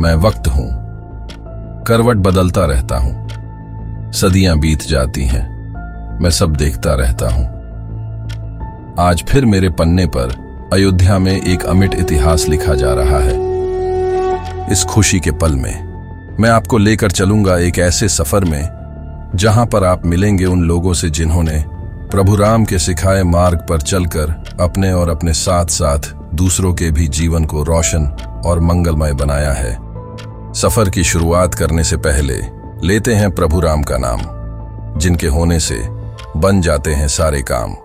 मैं वक्त हूँ। करवट बदलता रहता हूँ। सदियाँ बीत जाती हैं। मैं सब देखता रहता हूँ। आज फिर मेरे पन्ने पर अयोध्या में एक अमिट इतिहास लिखा जा रहा है। इस खुशी के पल में मैं आपको लेकर चलूँगा एक ऐसे सफ़र में, जहाँ पर आप मिलेंगे उन लोगों से जिन्होंने प्रभु राम के सिखाए मार्ग पर चलकर अपने और अपने साथ साथ दूसरों के भी जीवन को रोशन और मंगलमय बनाया है। सफ़र की शुरुआत करने से पहले लेते हैं प्रभु राम का नाम, जिनके होने से बन जाते हैं सारे काम।